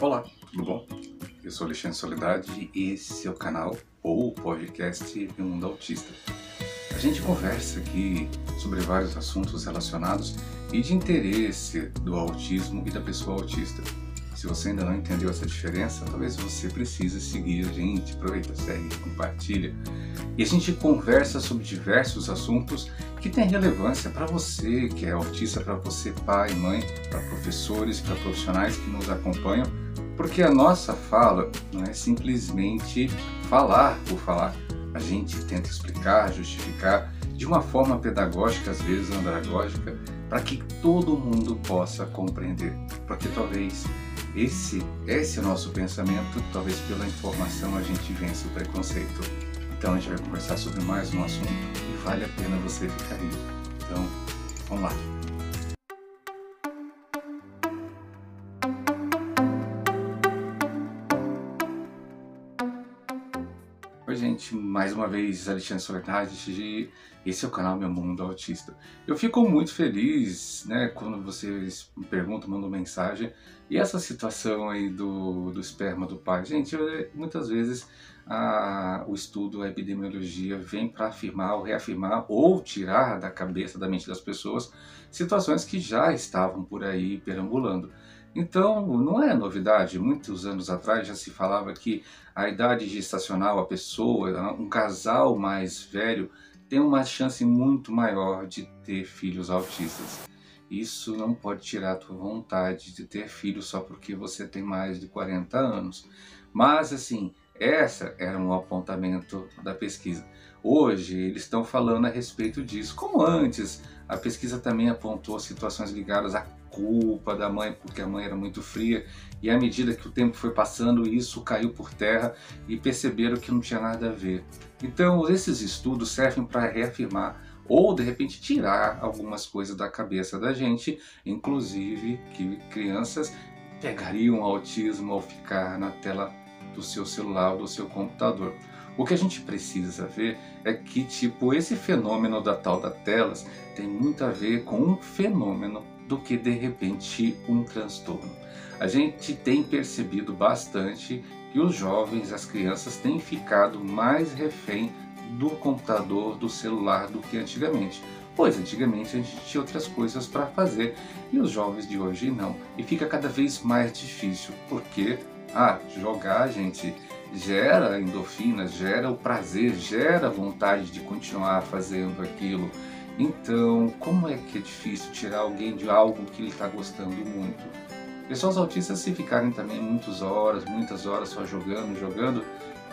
Olá, tudo bom? Eu sou Alexandre Soledade e esse é o canal ou podcast Mundo Autista. A gente conversa aqui sobre vários assuntos relacionados e de interesse do autismo e da pessoa autista. Se você ainda não entendeu essa diferença, talvez você precise seguir a gente, aproveita, segue, compartilha. E a gente conversa sobre diversos assuntos que têm relevância para você que é autista, para você pai, mãe, para professores, para profissionais que nos acompanham, porque a nossa fala não é simplesmente falar por falar. A gente tenta explicar, justificar de uma forma pedagógica, às vezes andragógica, para que todo mundo possa compreender. Porque talvez esse, esse é o nosso pensamento, talvez pela informação a gente vence o preconceito. Então a gente vai conversar sobre mais um assunto e vale a pena você ficar aí. Então, vamos lá. Mais uma vez Alexandre Soledade, esse é o canal Meu Mundo Autista. Eu fico muito feliz né, quando vocês me perguntam, mandam mensagem, e essa situação aí do, do esperma do pai, gente, eu, muitas vezes a, o estudo, a epidemiologia vem para afirmar ou reafirmar ou tirar da cabeça, da mente das pessoas situações que já estavam por aí perambulando. Então, não é novidade. Muitos anos atrás já se falava que a idade gestacional, a pessoa, um casal mais velho, tem uma chance muito maior de ter filhos autistas. Isso não pode tirar a tua vontade de ter filho só porque você tem mais de 40 anos. Mas assim, essa era um apontamento da pesquisa. Hoje eles estão falando a respeito disso. Como antes, a pesquisa também apontou situações ligadas à culpa da mãe, porque a mãe era muito fria, e à medida que o tempo foi passando, isso caiu por terra e perceberam que não tinha nada a ver. Então, esses estudos servem para reafirmar ou de repente tirar algumas coisas da cabeça da gente, inclusive que crianças pegariam autismo ao ficar na tela do seu celular ou do seu computador. O que a gente precisa ver é que tipo esse fenômeno da tal da telas tem muito a ver com um fenômeno do que de repente um transtorno. A gente tem percebido bastante que os jovens, as crianças têm ficado mais refém do computador, do celular do que antigamente. Pois antigamente a gente tinha outras coisas para fazer e os jovens de hoje não. E fica cada vez mais difícil, porque ah, jogar, gente, gera endorfinas, gera o prazer, gera vontade de continuar fazendo aquilo. Então, como é que é difícil tirar alguém de algo que ele está gostando muito? Pessoas autistas, se ficarem também muitas horas, muitas horas só jogando, jogando,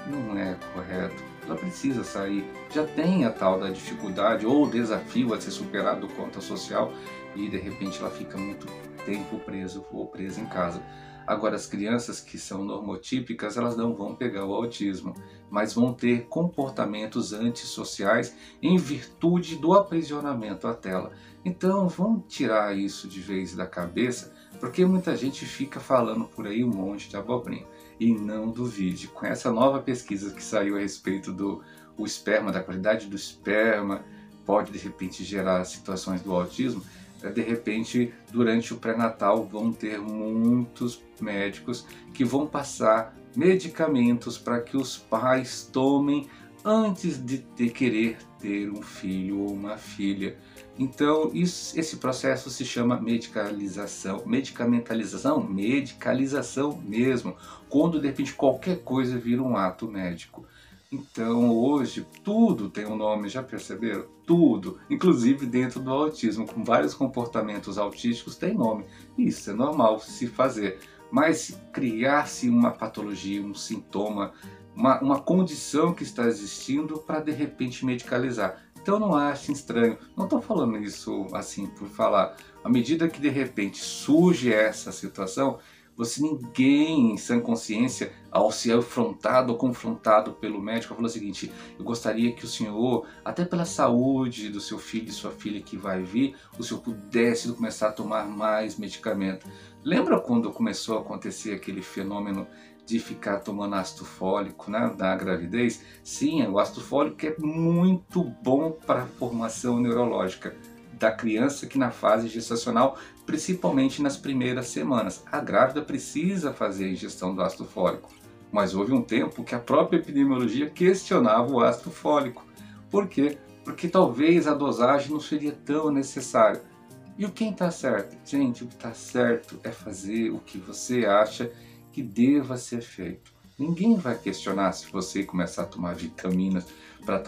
não é correto. Ela precisa sair. Já tem a tal da dificuldade ou desafio a ser superado do conta social e de repente ela fica muito tempo preso ou presa em casa. Agora, as crianças que são normotípicas, elas não vão pegar o autismo, mas vão ter comportamentos antissociais em virtude do aprisionamento à tela. Então, vamos tirar isso de vez da cabeça, porque muita gente fica falando por aí um monte de abobrinha e não duvide. Com essa nova pesquisa que saiu a respeito do o esperma, da qualidade do esperma, pode de repente gerar situações do autismo, eh, de repente durante o pré-natal vão ter muitos médicos que vão passar medicamentos para que os pais tomem antes de ter, querer ter um filho ou uma filha. Então, isso, esse processo se chama medicalização, medicamentalização, medicalização mesmo, quando de repente qualquer coisa vira um ato médico. Então, hoje, tudo tem um nome, já perceberam? Tudo, inclusive dentro do autismo, com vários comportamentos autísticos, tem nome. Isso é normal se fazer. Mas criar-se uma patologia, um sintoma, uma, uma condição que está existindo para de repente medicalizar. Então não ache estranho. Não estou falando isso assim por falar. À medida que de repente surge essa situação, você ninguém em sã consciência, ao ser afrontado ou confrontado pelo médico, falou o seguinte: eu gostaria que o senhor, até pela saúde do seu filho e sua filha que vai vir, o senhor pudesse começar a tomar mais medicamento. Lembra quando começou a acontecer aquele fenômeno de ficar tomando ácido fólico né, da gravidez? Sim, o ácido fólico é muito bom para a formação neurológica da criança que na fase gestacional, principalmente nas primeiras semanas. A grávida precisa fazer a ingestão do ácido fólico, mas houve um tempo que a própria epidemiologia questionava o ácido fólico. Por quê? Porque talvez a dosagem não seria tão necessária. E o quem está certo? Gente, o que está certo é fazer o que você acha que deva ser feito. Ninguém vai questionar se você começar a tomar vitaminas para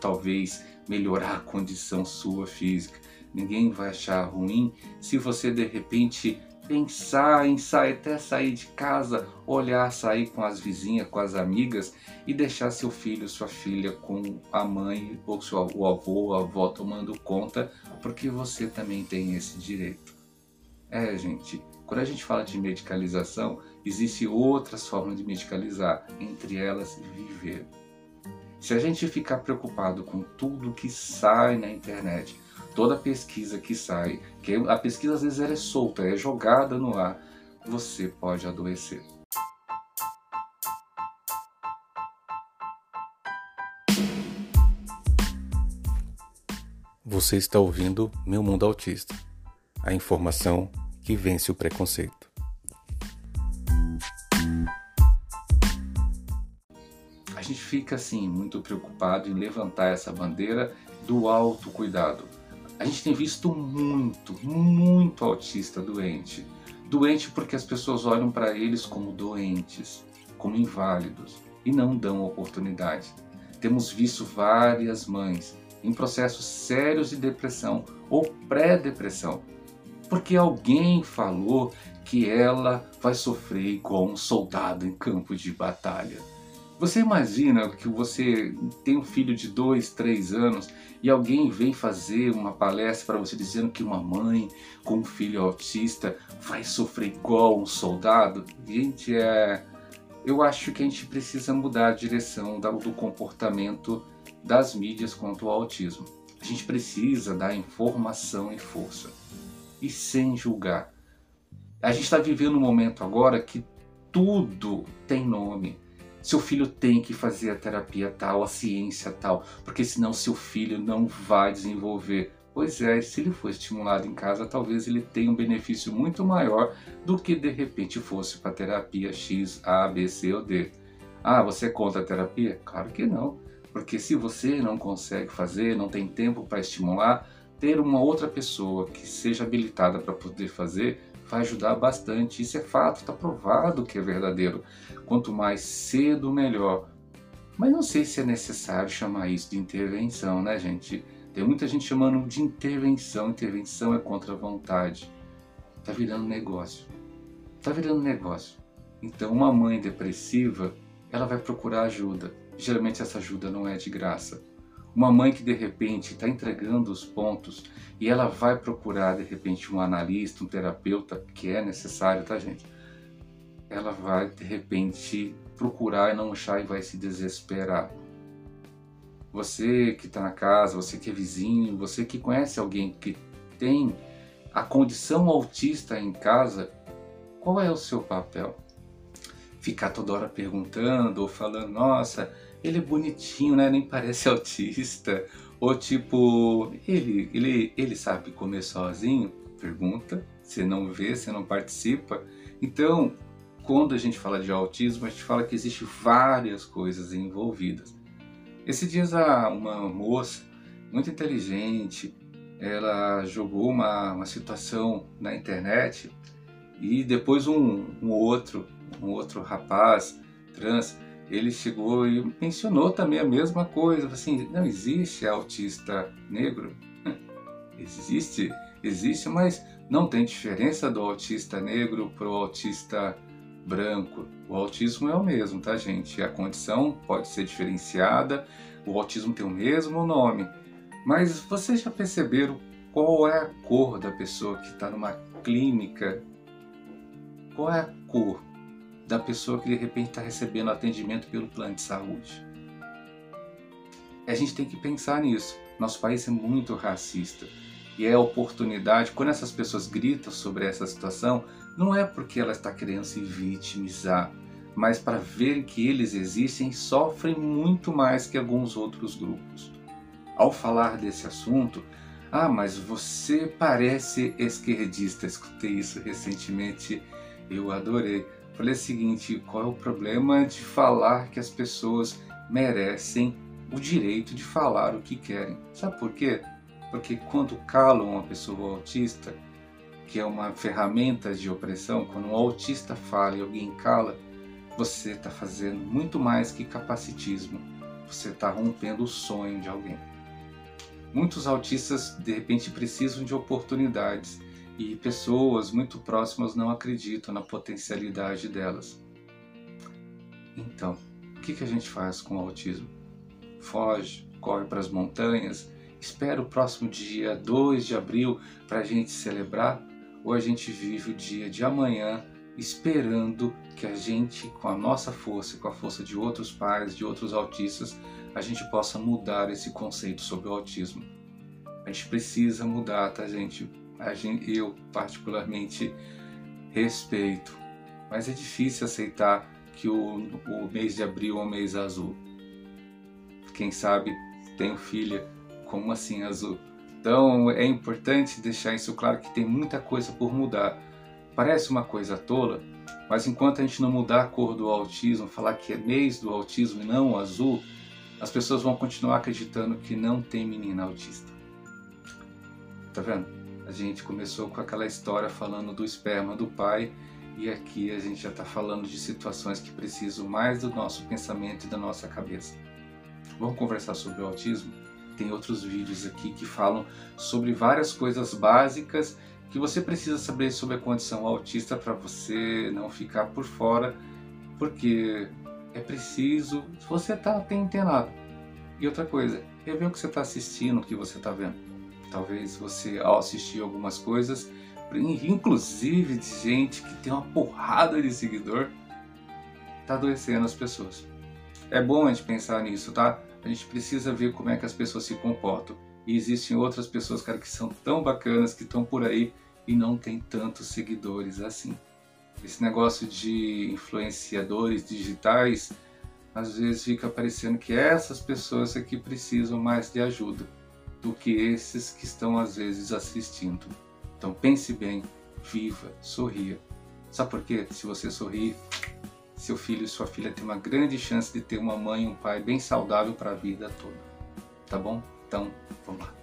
talvez melhorar a condição sua física. Ninguém vai achar ruim se você de repente pensar em sair, até sair de casa, olhar, sair com as vizinhas, com as amigas e deixar seu filho, sua filha com a mãe ou seu, o avô a avó tomando conta, porque você também tem esse direito. É, gente, quando a gente fala de medicalização, existem outras formas de medicalizar, entre elas viver. Se a gente ficar preocupado com tudo que sai na internet, toda pesquisa que sai, que a pesquisa às vezes é solta, é jogada no ar, você pode adoecer. Você está ouvindo Meu Mundo Autista a informação que vence o preconceito. Gente fica assim muito preocupado em levantar essa bandeira do autocuidado. A gente tem visto muito, muito autista doente. Doente porque as pessoas olham para eles como doentes, como inválidos e não dão oportunidade. Temos visto várias mães em processos sérios de depressão ou pré-depressão porque alguém falou que ela vai sofrer igual um soldado em campo de batalha. Você imagina que você tem um filho de dois, três anos e alguém vem fazer uma palestra para você dizendo que uma mãe com um filho autista vai sofrer igual um soldado? Gente, é... eu acho que a gente precisa mudar a direção do comportamento das mídias quanto ao autismo. A gente precisa dar informação e força e sem julgar. A gente está vivendo um momento agora que tudo tem nome. Seu filho tem que fazer a terapia tal, a ciência tal, porque senão seu filho não vai desenvolver. Pois é, se ele for estimulado em casa, talvez ele tenha um benefício muito maior do que de repente fosse para terapia X, A, B, C ou D. Ah, você é contra a terapia? Claro que não. Porque se você não consegue fazer, não tem tempo para estimular, ter uma outra pessoa que seja habilitada para poder fazer vai ajudar bastante. Isso é fato, está provado que é verdadeiro. Quanto mais cedo, melhor. Mas não sei se é necessário chamar isso de intervenção, né, gente? Tem muita gente chamando de intervenção. Intervenção é contra a vontade. Tá virando negócio. Tá virando negócio. Então, uma mãe depressiva, ela vai procurar ajuda. Geralmente essa ajuda não é de graça. Uma mãe que de repente está entregando os pontos e ela vai procurar de repente um analista, um terapeuta, que é necessário, tá gente? Ela vai de repente procurar e não achar e vai se desesperar. Você que está na casa, você que é vizinho, você que conhece alguém que tem a condição autista em casa, qual é o seu papel? Ficar toda hora perguntando ou falando, nossa, ele é bonitinho, né? Nem parece autista. Ou tipo, ele, ele, ele sabe comer sozinho? Pergunta. Você não vê, você não participa. Então, quando a gente fala de autismo, a gente fala que existe várias coisas envolvidas. Esses dias uma moça muito inteligente, ela jogou uma, uma situação na internet e depois um, um outro, um outro rapaz trans ele chegou e mencionou também a mesma coisa, assim, não existe autista negro, existe, existe, mas não tem diferença do autista negro para o autista branco. O autismo é o mesmo, tá gente? A condição pode ser diferenciada, o autismo tem o mesmo nome, mas vocês já perceberam qual é a cor da pessoa que está numa clínica? Qual é a cor? Da pessoa que de repente está recebendo atendimento pelo plano de saúde. A gente tem que pensar nisso. Nosso país é muito racista e é a oportunidade, quando essas pessoas gritam sobre essa situação, não é porque ela está querendo se vitimizar, mas para verem que eles existem sofrem muito mais que alguns outros grupos. Ao falar desse assunto, Ah, mas você parece esquerdista. Escutei isso recentemente, eu adorei. Falei o seguinte: qual é o problema de falar que as pessoas merecem o direito de falar o que querem? Sabe por quê? Porque quando calam uma pessoa autista, que é uma ferramenta de opressão, quando um autista fala e alguém cala, você está fazendo muito mais que capacitismo. Você está rompendo o sonho de alguém. Muitos autistas de repente precisam de oportunidades e pessoas muito próximas não acreditam na potencialidade delas. Então, o que, que a gente faz com o autismo? Foge, corre para as montanhas, espera o próximo dia 2 de abril para a gente celebrar? Ou a gente vive o dia de amanhã esperando que a gente, com a nossa força, com a força de outros pais, de outros autistas, a gente possa mudar esse conceito sobre o autismo. A gente precisa mudar, tá, gente? A gente eu, particularmente, respeito, mas é difícil aceitar que o, o mês de abril é um mês azul. Quem sabe tenho filha, como assim azul? Então é importante deixar isso claro que tem muita coisa por mudar. Parece uma coisa tola, mas enquanto a gente não mudar a cor do autismo, falar que é mês do autismo e não azul, as pessoas vão continuar acreditando que não tem menina autista. Tá vendo? A gente começou com aquela história falando do esperma do pai e aqui a gente já está falando de situações que precisam mais do nosso pensamento e da nossa cabeça. Vamos conversar sobre o autismo? Tem outros vídeos aqui que falam sobre várias coisas básicas que você precisa saber sobre a condição autista para você não ficar por fora, porque é preciso você tá bem antenado. E outra coisa, rever o que você está assistindo, o que você está vendo. Talvez você, ao assistir algumas coisas, inclusive de gente que tem uma porrada de seguidor, tá adoecendo as pessoas. É bom a gente pensar nisso, tá? A gente precisa ver como é que as pessoas se comportam. E existem outras pessoas, cara, que são tão bacanas, que estão por aí e não tem tantos seguidores assim. Esse negócio de influenciadores digitais, às vezes fica parecendo que essas pessoas aqui precisam mais de ajuda do que esses que estão às vezes assistindo. Então pense bem, viva, sorria. Sabe por quê? Se você sorrir, seu filho e sua filha têm uma grande chance de ter uma mãe e um pai bem saudável para a vida toda. Tá bom? Então, vamos lá.